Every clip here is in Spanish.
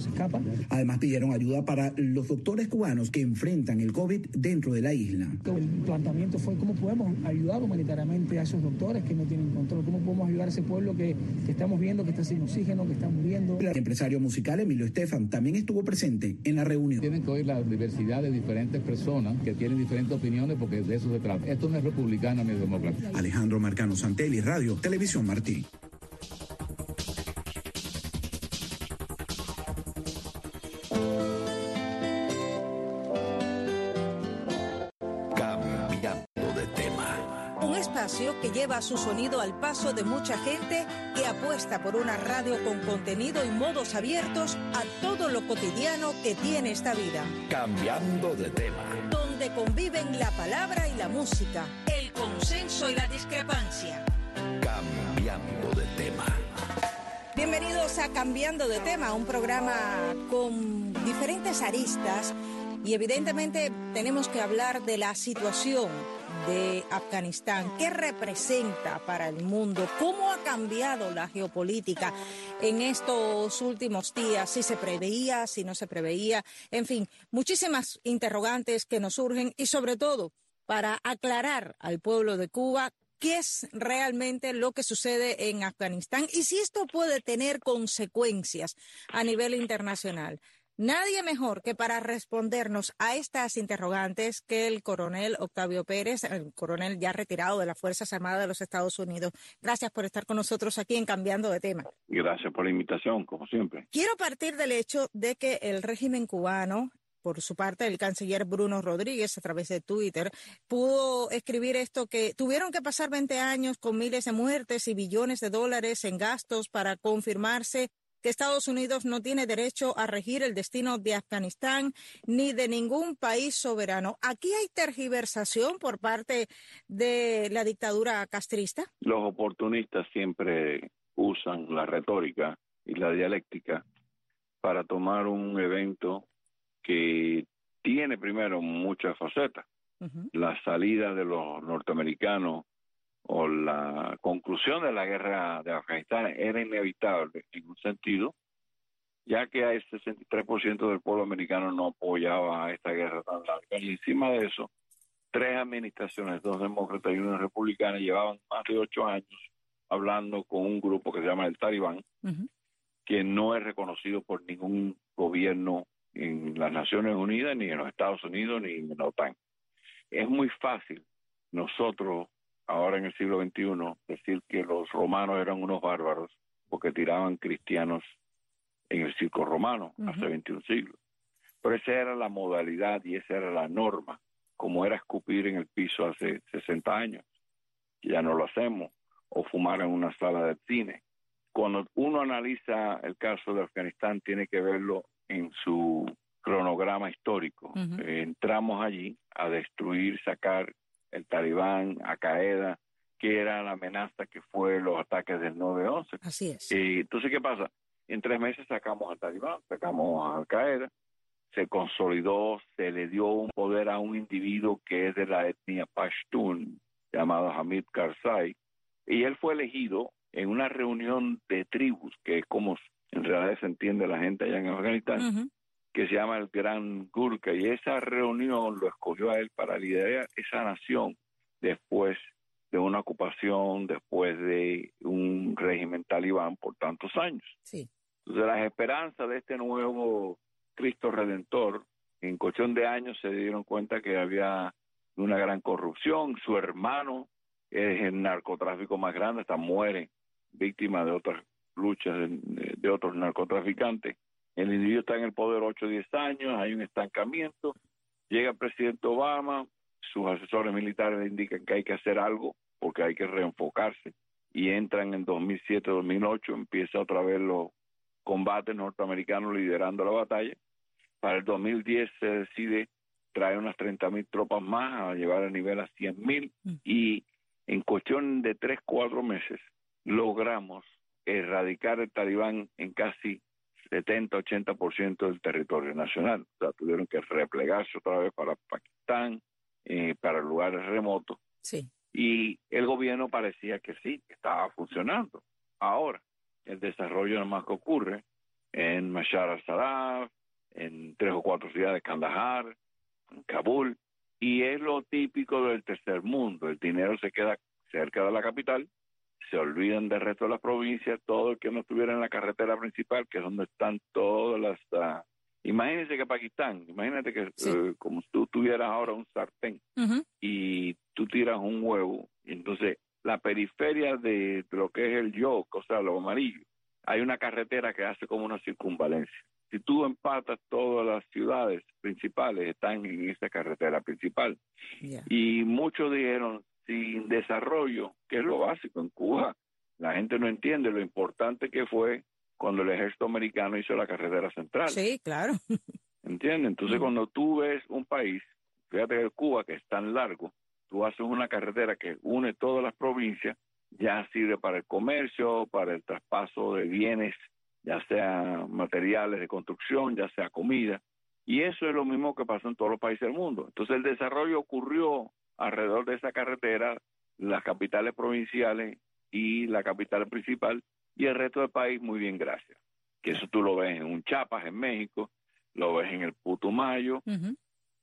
Se escapa. Además pidieron ayuda para los doctores cubanos que enfrentan el COVID dentro de la isla. El planteamiento fue cómo podemos ayudar humanitariamente a esos doctores que no tienen control, cómo podemos ayudar a ese pueblo que, que estamos viendo que está sin oxígeno, que está muriendo. El empresario musical Emilio Estefan también estuvo presente en la reunión. Tienen que oír la diversidad de diferentes personas que tienen diferentes opiniones porque de eso se trata. Esto no es republicano ni demócrata. Alejandro Marcano Santelli, Radio, Televisión Martí. Lleva su sonido al paso de mucha gente que apuesta por una radio con contenido y modos abiertos a todo lo cotidiano que tiene esta vida. Cambiando de tema. Donde conviven la palabra y la música, el consenso y la discrepancia. Cambiando de tema. Bienvenidos a Cambiando de tema, un programa con diferentes aristas y evidentemente tenemos que hablar de la situación de Afganistán, qué representa para el mundo, cómo ha cambiado la geopolítica en estos últimos días, si se preveía, si no se preveía, en fin, muchísimas interrogantes que nos surgen y sobre todo para aclarar al pueblo de Cuba qué es realmente lo que sucede en Afganistán y si esto puede tener consecuencias a nivel internacional. Nadie mejor que para respondernos a estas interrogantes que el coronel Octavio Pérez, el coronel ya retirado de las Fuerzas Armadas de los Estados Unidos. Gracias por estar con nosotros aquí en Cambiando de Tema. Gracias por la invitación, como siempre. Quiero partir del hecho de que el régimen cubano por su parte, el canciller Bruno Rodríguez, a través de Twitter, pudo escribir esto que tuvieron que pasar 20 años con miles de muertes y billones de dólares en gastos para confirmarse que Estados Unidos no tiene derecho a regir el destino de Afganistán ni de ningún país soberano. ¿Aquí hay tergiversación por parte de la dictadura castrista? Los oportunistas siempre usan la retórica y la dialéctica para tomar un evento que tiene primero muchas facetas. La salida de los norteamericanos o la conclusión de la guerra de Afganistán era inevitable en un sentido, ya que el 63% del pueblo americano no apoyaba esta guerra tan larga. Y encima de eso, tres administraciones, dos demócratas y una republicana, llevaban más de ocho años hablando con un grupo que se llama el Talibán, que no es reconocido por ningún gobierno en las Naciones Unidas, ni en los Estados Unidos, ni en la OTAN. Es muy fácil nosotros ahora en el siglo XXI, decir que los romanos eran unos bárbaros porque tiraban cristianos en el circo romano hace 21 siglos. Pero esa era la modalidad y esa era la norma, como era escupir en el piso hace 60 años, que ya no lo hacemos, o fumar en una sala de cine. Cuando uno analiza el caso de Afganistán, tiene que verlo en su cronograma histórico. Eh, entramos allí a destruir, sacar el talibán, Al Qaeda, que era la amenaza que fue los ataques del 9-11. Así es. Y entonces, ¿qué pasa? En tres meses sacamos al talibán, sacamos a Al Qaeda, se consolidó, se le dio un poder a un individuo que es de la etnia Pashtun, llamado Hamid Karzai, y él fue elegido en una reunión de tribus, que es como en realidad se entiende la gente allá en Afganistán, que se llama el Gran Gurka, y esa reunión lo escogió a él para liderar esa nación después de una ocupación, después de un régimen talibán por tantos años. Sí. Entonces las esperanzas de este nuevo Cristo Redentor, en cuestión de años se dieron cuenta que había una gran corrupción, su hermano es el narcotráfico más grande, hasta muere víctima de otras luchas de otros narcotraficantes el individuo está en el poder 8 o 10 años, hay un estancamiento, llega el presidente Obama, sus asesores militares le indican que hay que hacer algo porque hay que reenfocarse y entran en 2007-2008, empieza otra vez los combates norteamericanos liderando la batalla. Para el 2010 se decide traer unas 30 mil tropas más a llevar el nivel a 100 mil mm. y en cuestión de 3, 4 meses logramos erradicar el talibán en casi 70-80% del territorio nacional. O sea, tuvieron que replegarse otra vez para Pakistán, eh, para lugares remotos. Sí. Y el gobierno parecía que sí, que estaba funcionando. Ahora, el desarrollo más que ocurre en Mashar al-Sarraf, en tres o cuatro ciudades, Kandahar, en Kabul, y es lo típico del tercer mundo. El dinero se queda cerca de la capital, se olvidan del resto de las provincias, todo el que no estuviera en la carretera principal, que es donde están todas las... Uh, imagínense que Pakistán, imagínate que uh, como tú tuvieras ahora un sartén y tú tiras un huevo, y entonces la periferia de lo que es el yolk, o sea, lo amarillo, hay una carretera que hace como una circunvalencia. Si tú empatas todas las ciudades principales, están en esa carretera principal. Y muchos dijeron, sin desarrollo, que es lo básico en Cuba, la gente no entiende lo importante que fue cuando el ejército americano hizo la carretera central. Sí, claro. ¿Entiendes? Entonces, cuando tú ves un país, fíjate que Cuba, que es tan largo, tú haces una carretera que une todas las provincias, ya sirve para el comercio, para el traspaso de bienes, ya sea materiales de construcción, ya sea comida. Y eso es lo mismo que pasa en todos los países del mundo. Entonces el desarrollo ocurrió alrededor de esa carretera, las capitales provinciales y la capital principal, y el resto del país muy bien, gracias. Que eso tú lo ves en un Chiapas, en México, lo ves en el Putumayo,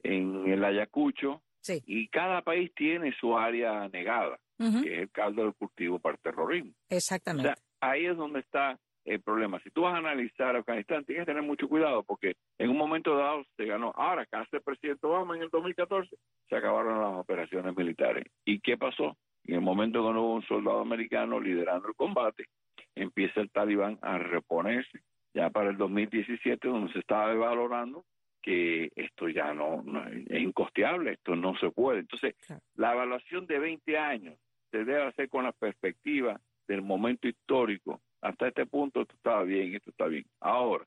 en el Ayacucho, y cada país tiene su área negada, que es el caldo del cultivo para el terrorismo. Exactamente. O sea, ahí es donde está el problema. Si tú vas a analizar Afganistán, tienes que tener mucho cuidado porque en un momento dado se ganó. Ahora, que hace el presidente Obama en el 2014, se acabaron las operaciones militares. ¿Y qué pasó? En el momento que no hubo un soldado americano liderando el combate, empieza el talibán a reponerse. Ya para el 2017, donde se estaba valorando que esto ya no, es incosteable, esto no se puede. Entonces, la evaluación de 20 años se debe hacer con la perspectiva del momento histórico. Hasta este punto esto estaba bien, esto está bien. Ahora,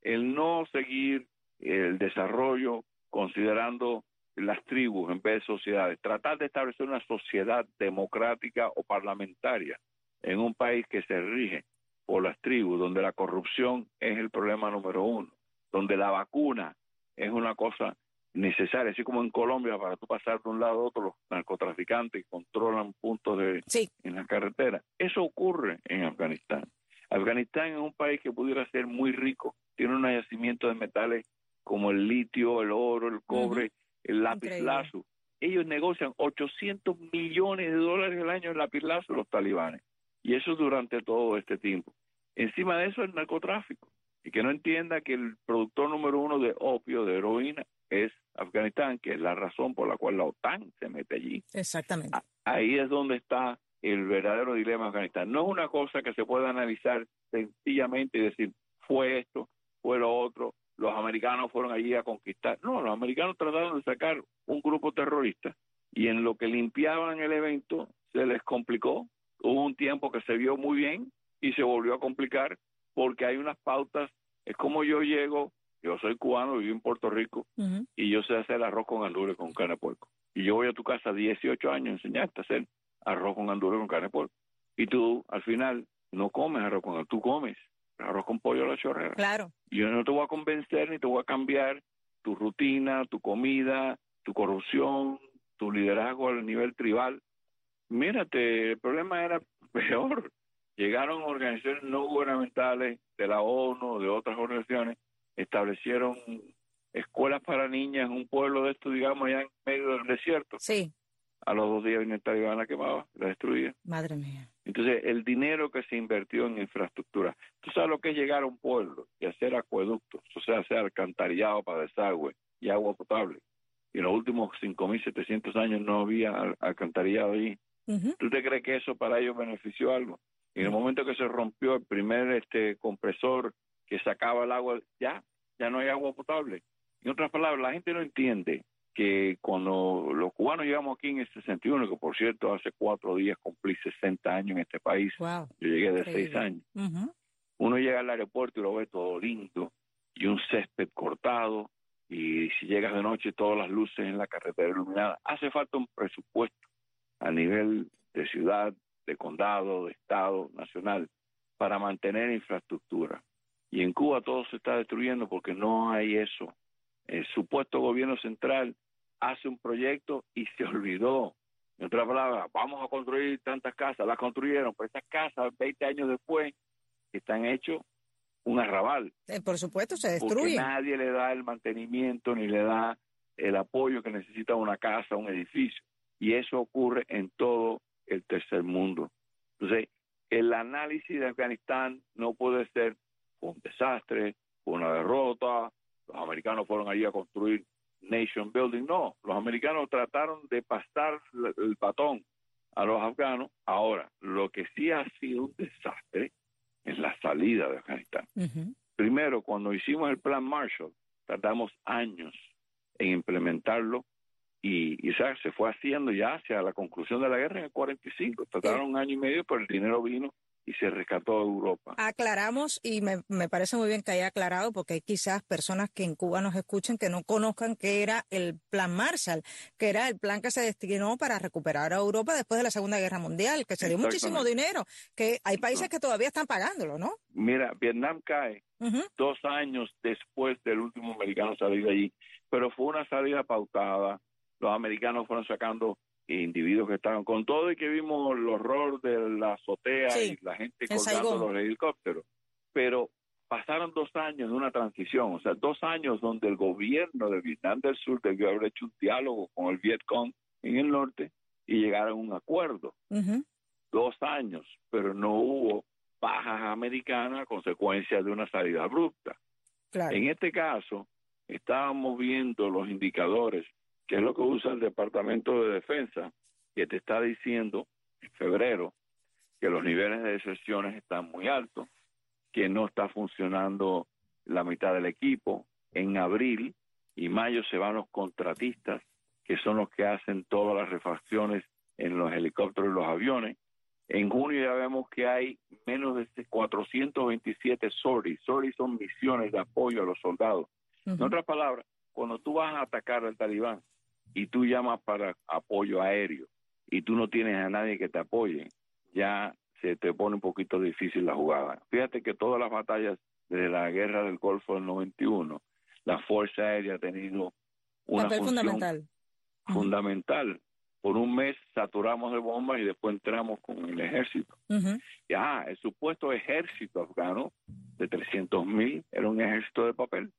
el no seguir el desarrollo considerando las tribus en vez de sociedades, tratar de establecer una sociedad democrática o parlamentaria en un país que se rige por las tribus, donde la corrupción es el problema número uno, donde la vacuna es una cosa necesaria, así como en Colombia, para tú pasar de un lado a otro, los narcotraficantes controlan puntos de en la carretera. Eso ocurre en Afganistán. Afganistán es un país que pudiera ser muy rico, tiene un yacimiento de metales como el litio, el oro, el cobre, el lápiz lazo. Ellos negocian 800 millones de dólares al año en lápiz lazo los talibanes. Y eso durante todo este tiempo. Encima de eso el narcotráfico y que no entienda que el productor número uno de opio, de heroína, es Afganistán, que es la razón por la cual la OTAN se mete allí. Exactamente. Ahí es donde está el verdadero dilema de Afganistán. No es una cosa que se pueda analizar sencillamente y decir, fue esto, fue lo otro, los americanos fueron allí a conquistar. No, los americanos trataron de sacar un grupo terrorista y en lo que limpiaban el evento se les complicó. Hubo un tiempo que se vio muy bien y se volvió a complicar porque hay unas pautas es como yo llego, yo soy cubano, vivo en Puerto Rico, y yo sé hacer arroz con andure con carne de puerco. Y yo voy a tu casa 18 años a enseñarte a hacer arroz con andure con carne de puerco. Y tú, al final, no comes arroz con tú comes arroz con pollo a la chorrera. Claro. Yo no te voy a convencer ni te voy a cambiar tu rutina, tu comida, tu corrupción, tu liderazgo al nivel tribal. Mírate, el problema era peor llegaron organizaciones no gubernamentales de la ONU, de otras organizaciones, establecieron escuelas para niñas en un pueblo de esto, digamos, allá en medio del desierto. Sí. A los dos días el talibán la quemaba, la destruía. Madre mía. Entonces, el dinero que se invirtió en infraestructura. Tú sabes lo que es llegar a un pueblo y hacer acueductos, o sea, hacer alcantarillado para desagüe y agua potable. Y en los últimos 5.700 años no había alcantarillado ahí. ¿Tú te crees que eso para ellos benefició algo? En el momento que se rompió el primer este compresor que sacaba el agua, ya, ya no hay agua potable. En otras palabras, la gente no entiende que cuando los cubanos llegamos aquí en el 61, que por cierto hace cuatro días cumplí 60 años en este país, yo llegué de seis años, uno llega al aeropuerto y lo ve todo lindo y un césped cortado y si llegas de noche todas las luces en la carretera iluminada, hace falta un presupuesto a nivel de ciudad, de condado, de estado, nacional, para mantener infraestructura. Y en Cuba todo se está destruyendo porque no hay eso. El supuesto gobierno central hace un proyecto y se olvidó. En otras palabras, vamos a construir tantas casas, las construyeron, pero estas casas 20 años después están hechas un arrabal. Eh, por supuesto, se Porque destruye. nadie le da el mantenimiento ni le da el apoyo que necesita una casa, un edificio. Y eso ocurre en todo el tercer mundo. Entonces, el análisis de Afganistán no puede ser un desastre, una derrota, los americanos fueron allí a construir nation building. No, los americanos trataron de pasar el batón a los afganos. Ahora, lo que sí ha sido un desastre es la salida de Afganistán. Primero, cuando hicimos el plan Marshall, tardamos años en implementarlo y, y, se fue haciendo ya hacia la conclusión de la guerra en el 45. Tardaron un año y medio, pero el dinero vino y se rescató a Europa. Aclaramos y me, me parece muy bien que haya aclarado porque hay quizás personas que en Cuba nos escuchen que no conozcan qué era el plan Marshall, que era el plan que se destinó para recuperar a Europa después de la Segunda Guerra Mundial, que se dio muchísimo dinero, que hay países que todavía están pagándolo, ¿no? Mira, Vietnam cae Ujú. dos años después del último americano salir de allí, pero fue una salida pautada. Los americanos fueron sacando individuos que estaban con todo y que vimos el horror de la azotea Sí, y la gente en colgando los helicópteros. Pero pasaron dos años de una transición, o sea, dos años donde el gobierno de Vietnam del Sur debió haber hecho un diálogo con el Vietcong en el norte y llegar a un acuerdo. Dos años, pero no hubo bajas americanas a consecuencia de una salida abrupta. Claro. En este caso, estábamos viendo los indicadores, que es lo que usa el Departamento de Defensa, que te está diciendo en febrero que los niveles de deserciones están muy altos, que no está funcionando la mitad del equipo. En abril y mayo se van los contratistas, que son los que hacen todas las refacciones en los helicópteros y los aviones. En junio ya vemos que hay menos de 427 sorties. Sorties son misiones de apoyo a los soldados. En otras palabras, cuando tú vas a atacar al talibán y tú llamas para apoyo aéreo y tú no tienes a nadie que te apoye, ya se te pone un poquito difícil la jugada. Fíjate que todas las batallas desde la guerra del Golfo del 91, la Fuerza Aérea ha tenido una Papel función fundamental. Fundamental. Por un mes saturamos de bombas y después entramos con el ejército. Ya, el supuesto ejército afgano de 300 mil era un ejército de papel.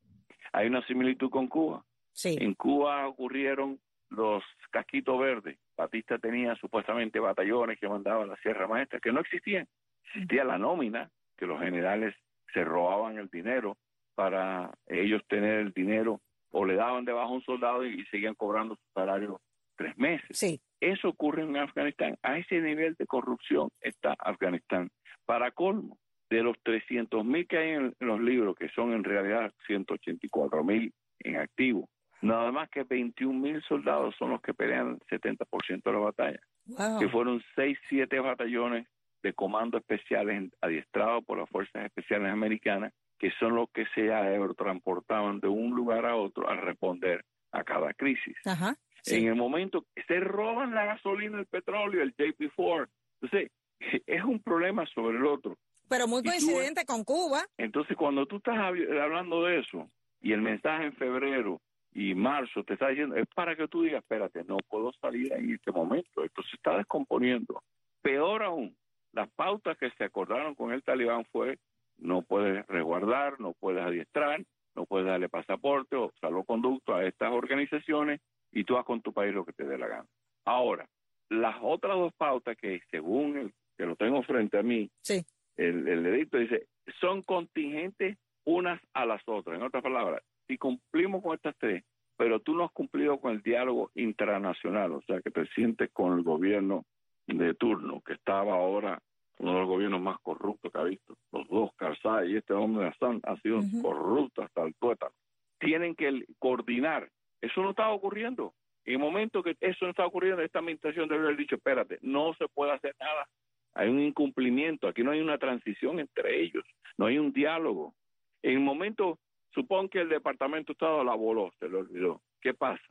Hay una similitud con Cuba. Sí. En Cuba ocurrieron los casquitos verdes. Batista tenía supuestamente batallones que mandaban a la Sierra Maestra, que no existían. Existía la nómina, que los generales se robaban el dinero para ellos tener el dinero o le daban debajo a un soldado y seguían cobrando su salario tres meses. Sí. Eso ocurre en Afganistán. A ese nivel de corrupción está Afganistán. Para colmo, de los 300 mil que hay en los libros, que son en realidad 184 mil en activo, nada más que 21 mil soldados son los que pelean el 70% de la batalla, Wow. que fueron 6, 7 batallones de comando especiales adiestrados por las fuerzas especiales americanas, que son los que se transportaban de un lugar a otro a responder a cada crisis Ajá. Sí. en el momento que se roban la gasolina, el petróleo, el JP4. Entonces, es un problema sobre el otro. Pero muy y tú- coincidente con Cuba. Entonces, cuando tú estás hab- hablando de eso y el mensaje en febrero y marzo te está diciendo, es para que tú digas, espérate, no puedo salir en este momento, esto se está descomponiendo. Peor aún, las pautas que se acordaron con el talibán fue, no puedes resguardar, no puedes adiestrar, no puedes darle pasaporte o salvoconducto a estas organizaciones y tú haz con tu país lo que te dé la gana. Ahora, las otras dos pautas que según el que lo tengo frente a mí, Sí. el, el edicto dice, son contingentes unas a las otras. En otras palabras, si cumplimos con estas tres, pero tú no has cumplido con el diálogo internacional, o sea, que te sientes con el gobierno de turno, que estaba ahora uno de los gobiernos más corruptos que ha visto. Los dos, Karzai y este hombre de han sido Ujú. corruptos hasta el tuétano. Tienen que coordinar. Eso no está ocurriendo. En el momento que eso no está ocurriendo, esta administración debe haber dicho, espérate, no se puede hacer nada. Hay un incumplimiento, aquí no hay una transición entre ellos, no hay un diálogo. En el momento, supón que el Departamento de Estado la voló, se lo olvidó. ¿Qué pasa?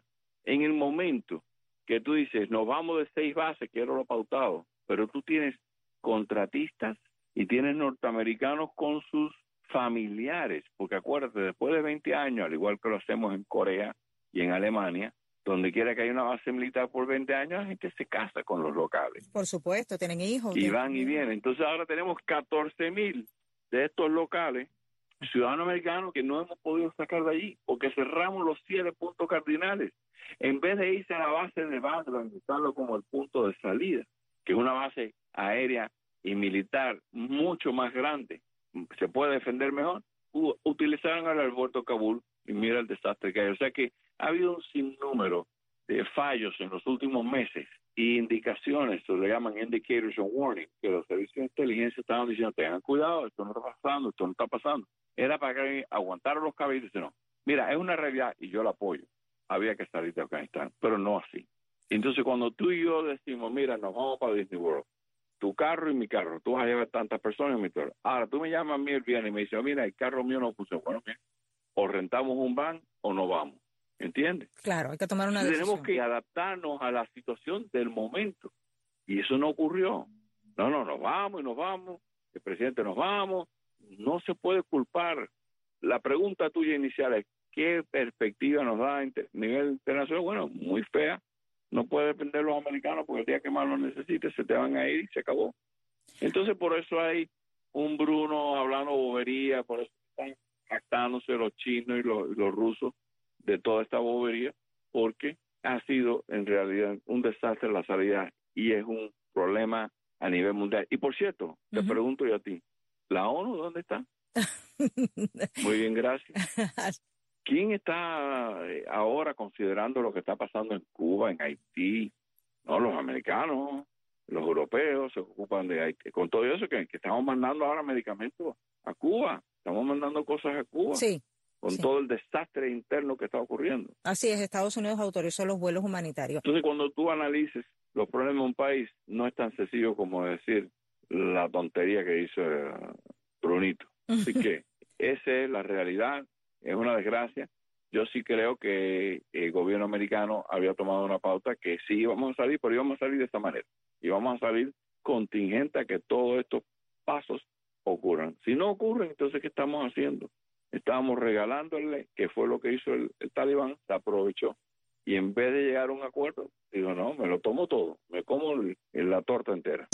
En el momento que tú dices, nos vamos de seis bases, que era lo pautado, pero tú tienes contratistas y tienes norteamericanos con sus familiares, porque acuérdate, después de 20 años, al igual que lo hacemos en Corea y en Alemania, donde quiera que haya una base militar por 20 años, la gente se casa con los locales Por supuesto, tienen hijos. y van y vienen. Entonces ahora tenemos 14 mil de estos locales ciudadanos americanos que no hemos podido sacar de allí porque cerramos los siete puntos cardinales. En vez de irse a la base de Bandra, usarlo como el punto de salida, que es una base aérea y militar mucho más grande, se puede defender mejor, utilizaron el aeropuerto Kabul y mira el desastre que hay. O sea que ha habido un sinnúmero de fallos en los últimos meses y indicaciones, se le llaman indicators of warning, que los servicios de inteligencia estaban diciendo, tengan cuidado, esto no está pasando, esto no está pasando. Era para que aguantaran los cabellos y no, mira, es una realidad y yo la apoyo. Había que salir de Afganistán, pero no así. Entonces cuando tú y yo decimos, mira, nos vamos para Disney World, tu carro y mi carro, tú vas a llevar tantas personas en mi carro. Ahora tú me llamas a mí el viernes y me dices, mira, el carro mío no funciona. Bueno, bien, o rentamos un van o no vamos. ¿Entiendes? Claro, hay que tomar una decisión. Tenemos que adaptarnos a la situación del momento. Y eso no ocurrió. No, no, nos vamos y nos vamos. El presidente nos vamos. No se puede culpar. La pregunta tuya inicial es, ¿qué perspectiva nos da a nivel internacional? Bueno, muy fea. No puede depender de los americanos porque el día que más lo necesites se te van a ir y se acabó. Entonces, por eso hay un Bruno hablando bobería, por eso están jactándose los chinos y los, los rusos de toda esta bobería, porque ha sido en realidad un desastre la salida y es un problema a nivel mundial. Y por cierto, te pregunto yo a ti, ¿la ONU dónde está? Muy bien, gracias. ¿Quién está eh, ahora considerando lo que está pasando en Cuba, en Haití? No, los americanos, los europeos se ocupan de Haití. Con todo eso que, que estamos mandando ahora medicamentos a Cuba, estamos mandando cosas a Cuba. Sí con todo el desastre interno que está ocurriendo. Así es, Estados Unidos autorizó los vuelos humanitarios. Entonces, cuando tú analices los problemas de un país, no es tan sencillo como decir la tontería que hizo eh, Brunito. Así que esa es la realidad, es una desgracia. Yo sí creo que el gobierno americano había tomado una pauta que sí íbamos a salir, pero íbamos a salir de esta manera. Íbamos a salir contingente a que todos estos pasos ocurran. Si no ocurren, entonces, ¿qué estamos haciendo? Estábamos regalándole, que fue lo que hizo el, talibán, se aprovechó. Y en vez de llegar a un acuerdo, digo, no, me lo tomo todo, me como la torta entera.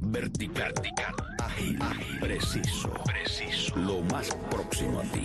Vertical, vertical, ágil, preciso, preciso, lo más próximo a ti.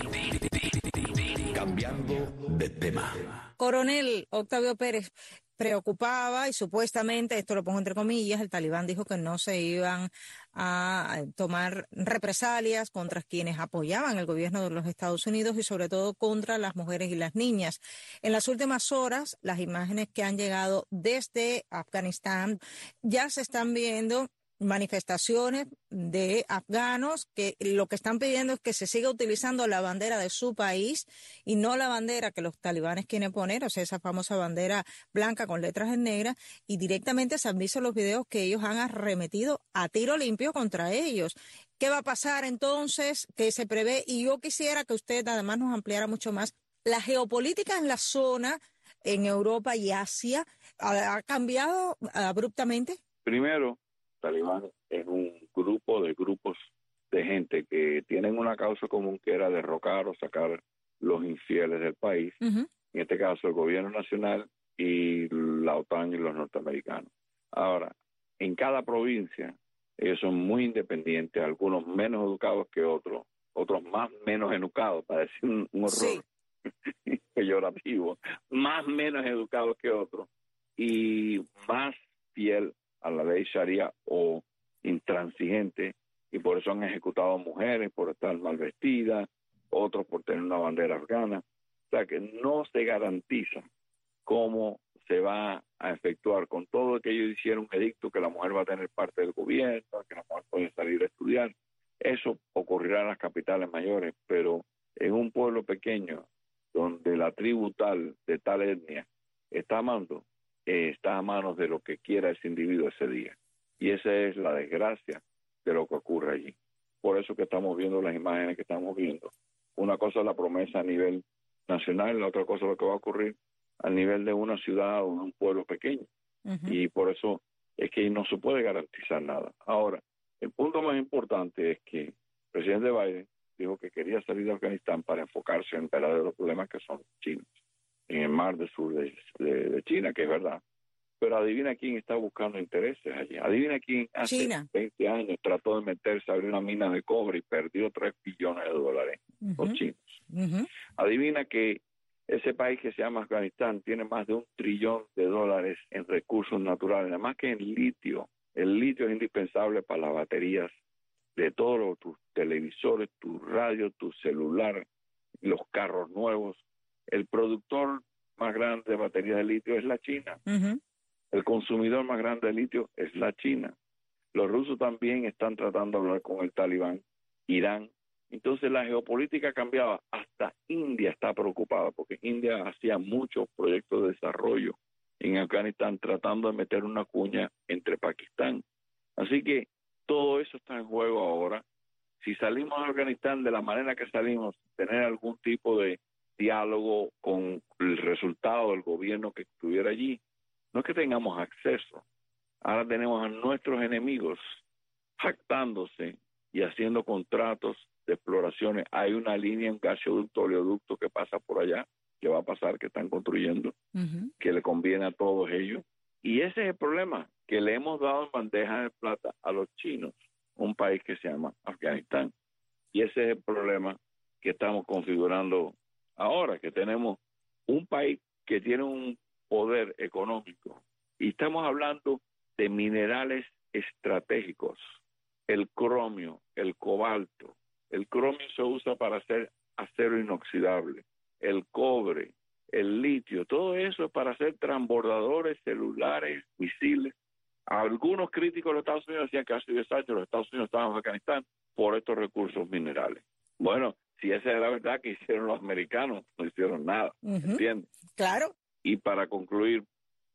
Cambiando de tema. Coronel Octavio Pérez, preocupaba y supuestamente, esto lo pongo entre comillas, el talibán dijo que no se iban a tomar represalias contra quienes apoyaban el gobierno de los Estados Unidos y sobre todo contra las mujeres y las niñas. En las últimas horas, las imágenes que han llegado desde Afganistán ya se están viendo manifestaciones de afganos que lo que están pidiendo es que se siga utilizando la bandera de su país y no la bandera que los talibanes quieren poner, o sea, esa famosa bandera blanca con letras en negra, y directamente se han visto los videos que ellos han arremetido a tiro limpio contra ellos. ¿Qué va a pasar entonces? ¿Qué se prevé? Y yo quisiera que usted además nos ampliara mucho más la geopolítica en la zona, en Europa y Asia, ¿ha cambiado abruptamente? Primero, talibán es un grupo de grupos de gente que tienen una causa común que era derrocar o sacar los infieles del país, en este caso el gobierno nacional y la OTAN y los norteamericanos. Ahora, en cada provincia ellos son muy independientes, algunos menos educados que otros, otros más menos educados, para decir un, horror peyorativo, más menos educados que otros y más fiel a la ley Sharia o intransigente y por eso han ejecutado mujeres por estar mal vestidas, otros por tener una bandera afgana. O sea que no se garantiza cómo se va a efectuar con todo que ellos hicieron un edicto que la mujer va a tener parte del gobierno, que la mujer puede salir a estudiar. Eso ocurrirá en las capitales mayores, pero en un pueblo pequeño donde la tribu tal de tal etnia está amando, eh, está a manos de lo que quiera ese individuo ese día. Y esa es la desgracia de lo que ocurre allí. Por eso que estamos viendo las imágenes que estamos viendo. Una cosa es la promesa a nivel nacional, la otra cosa es lo que va a ocurrir a nivel de una ciudad o un pueblo pequeño. Y por eso es que no se puede garantizar nada. Ahora, el punto más importante es que el presidente Biden dijo que quería salir de Afganistán para enfocarse en verdaderos problemas que son chinos en el mar del sur de, China, que es verdad. Pero adivina quién está buscando intereses allí. Adivina quién hace 20 años trató de meterse a abrir una mina de cobre y perdió 3 billones de dólares. Los chinos. Adivina que ese país que se llama Afganistán tiene más de un trillón de dólares en recursos naturales, además que en litio. El litio es indispensable para las baterías de todos tus televisores, tu radio, tu celular, los carros nuevos. El productor más grande de baterías de litio es la China. El consumidor más grande de litio es la China. Los rusos también están tratando de hablar con el talibán, Irán. Entonces la geopolítica cambiaba. Hasta India está preocupada porque India hacía muchos proyectos de desarrollo en Afganistán tratando de meter una cuña entre Pakistán. Así que todo eso está en juego ahora. Si salimos de Afganistán de la manera que salimos, tener algún tipo de diálogo con el resultado del gobierno que estuviera allí, no es que tengamos acceso. Ahora tenemos a nuestros enemigos jactándose y haciendo contratos de exploraciones. Hay una línea, un gasoducto, oleoducto que pasa por allá, que va a pasar, que están construyendo, que le conviene a todos ellos. Y ese es el problema, que le hemos dado en bandeja de plata a los chinos, un país que se llama Afganistán. Y ese es el problema que estamos configurando ahora, que tenemos un país que tiene un poder económico y estamos hablando de minerales estratégicos, el cromio, el cobalto. El cromio se usa para hacer acero inoxidable, el cobre, el litio, todo eso es para hacer transbordadores celulares, misiles. Algunos críticos de los Estados Unidos decían que hace 10 años los Estados Unidos estaban en Afganistán por estos recursos minerales. Bueno, si esa es la verdad que hicieron los americanos, no hicieron nada, ¿entiendes? Claro. Y para concluir,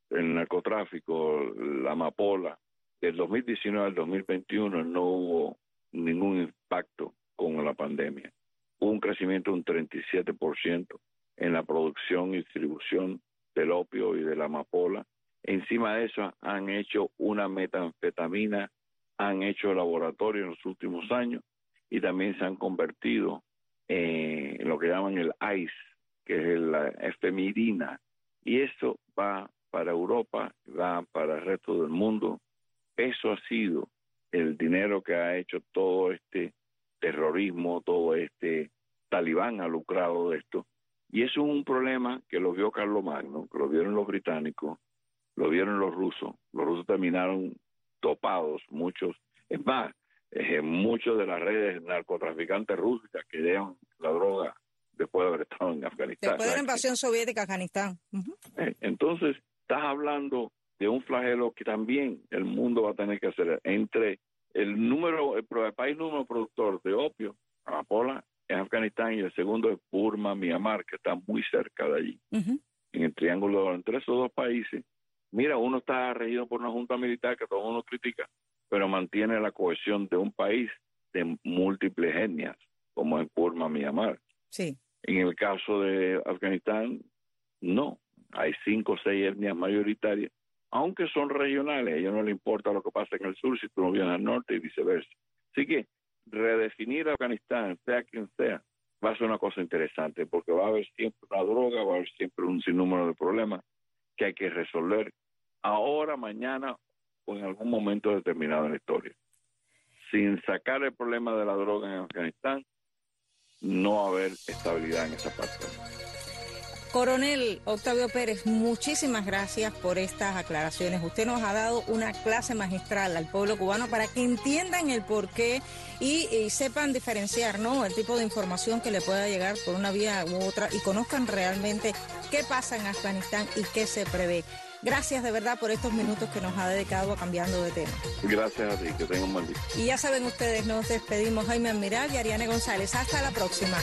el narcotráfico, la amapola, del 2019 al 2021 no hubo ningún impacto con la pandemia. Hubo un crecimiento de un 37% en la producción y distribución del opio y de la amapola. Encima de eso han hecho una metanfetamina, han hecho laboratorio en los últimos años y también se han convertido en lo que llaman el ICE, que es la efemirina. Y esto va para Europa, va para el resto del mundo. Eso ha sido el dinero que ha hecho todo este terrorismo, todo este talibán ha lucrado de esto y eso es un problema que lo vio Carlos Magno, que lo vieron los británicos, lo vieron los rusos. Los rusos terminaron topados, muchos. Es más, eh, muchos de las redes narcotraficantes rusas que llevan la droga después de haber estado en Afganistán. Después de la invasión soviética a Afganistán. Eh, entonces, estás hablando de un flagelo que también el mundo va a tener que hacer entre el número, el, país número productor de opio, amapola en Afganistán y el segundo es Burma, Myanmar, que está muy cerca de allí, en el triángulo entre esos dos países. Mira, uno está regido por una junta militar que todo el mundo critica, pero mantiene la cohesión de un país de múltiples etnias, como en Burma, Myanmar. Sí. En el caso de Afganistán, no. Hay cinco o seis etnias mayoritarias, aunque son regionales. A ellos no les importa lo que pasa en el sur si tú no vienes al norte y viceversa. Así que redefinir Afganistán, sea quien sea, va a ser una cosa interesante, porque va a haber siempre una droga, va a haber siempre un sinnúmero de problemas que hay que resolver ahora, mañana o en algún momento determinado en la historia. Sin sacar el problema de la droga en Afganistán, no haber estabilidad en esa parte. Coronel Octavio Pérez, muchísimas gracias por estas aclaraciones. Usted nos ha dado una clase magistral al pueblo cubano para que entiendan el porqué y, y sepan diferenciar ¿no? el tipo de información que le pueda llegar por una vía u otra y conozcan realmente qué pasa en Afganistán y qué se prevé. Gracias de verdad por estos minutos que nos ha dedicado a cambiando de tema. Gracias a ti, que tengan un buen día. Y ya saben ustedes, nos despedimos Jaime Admiral y Ariane González. Hasta la próxima.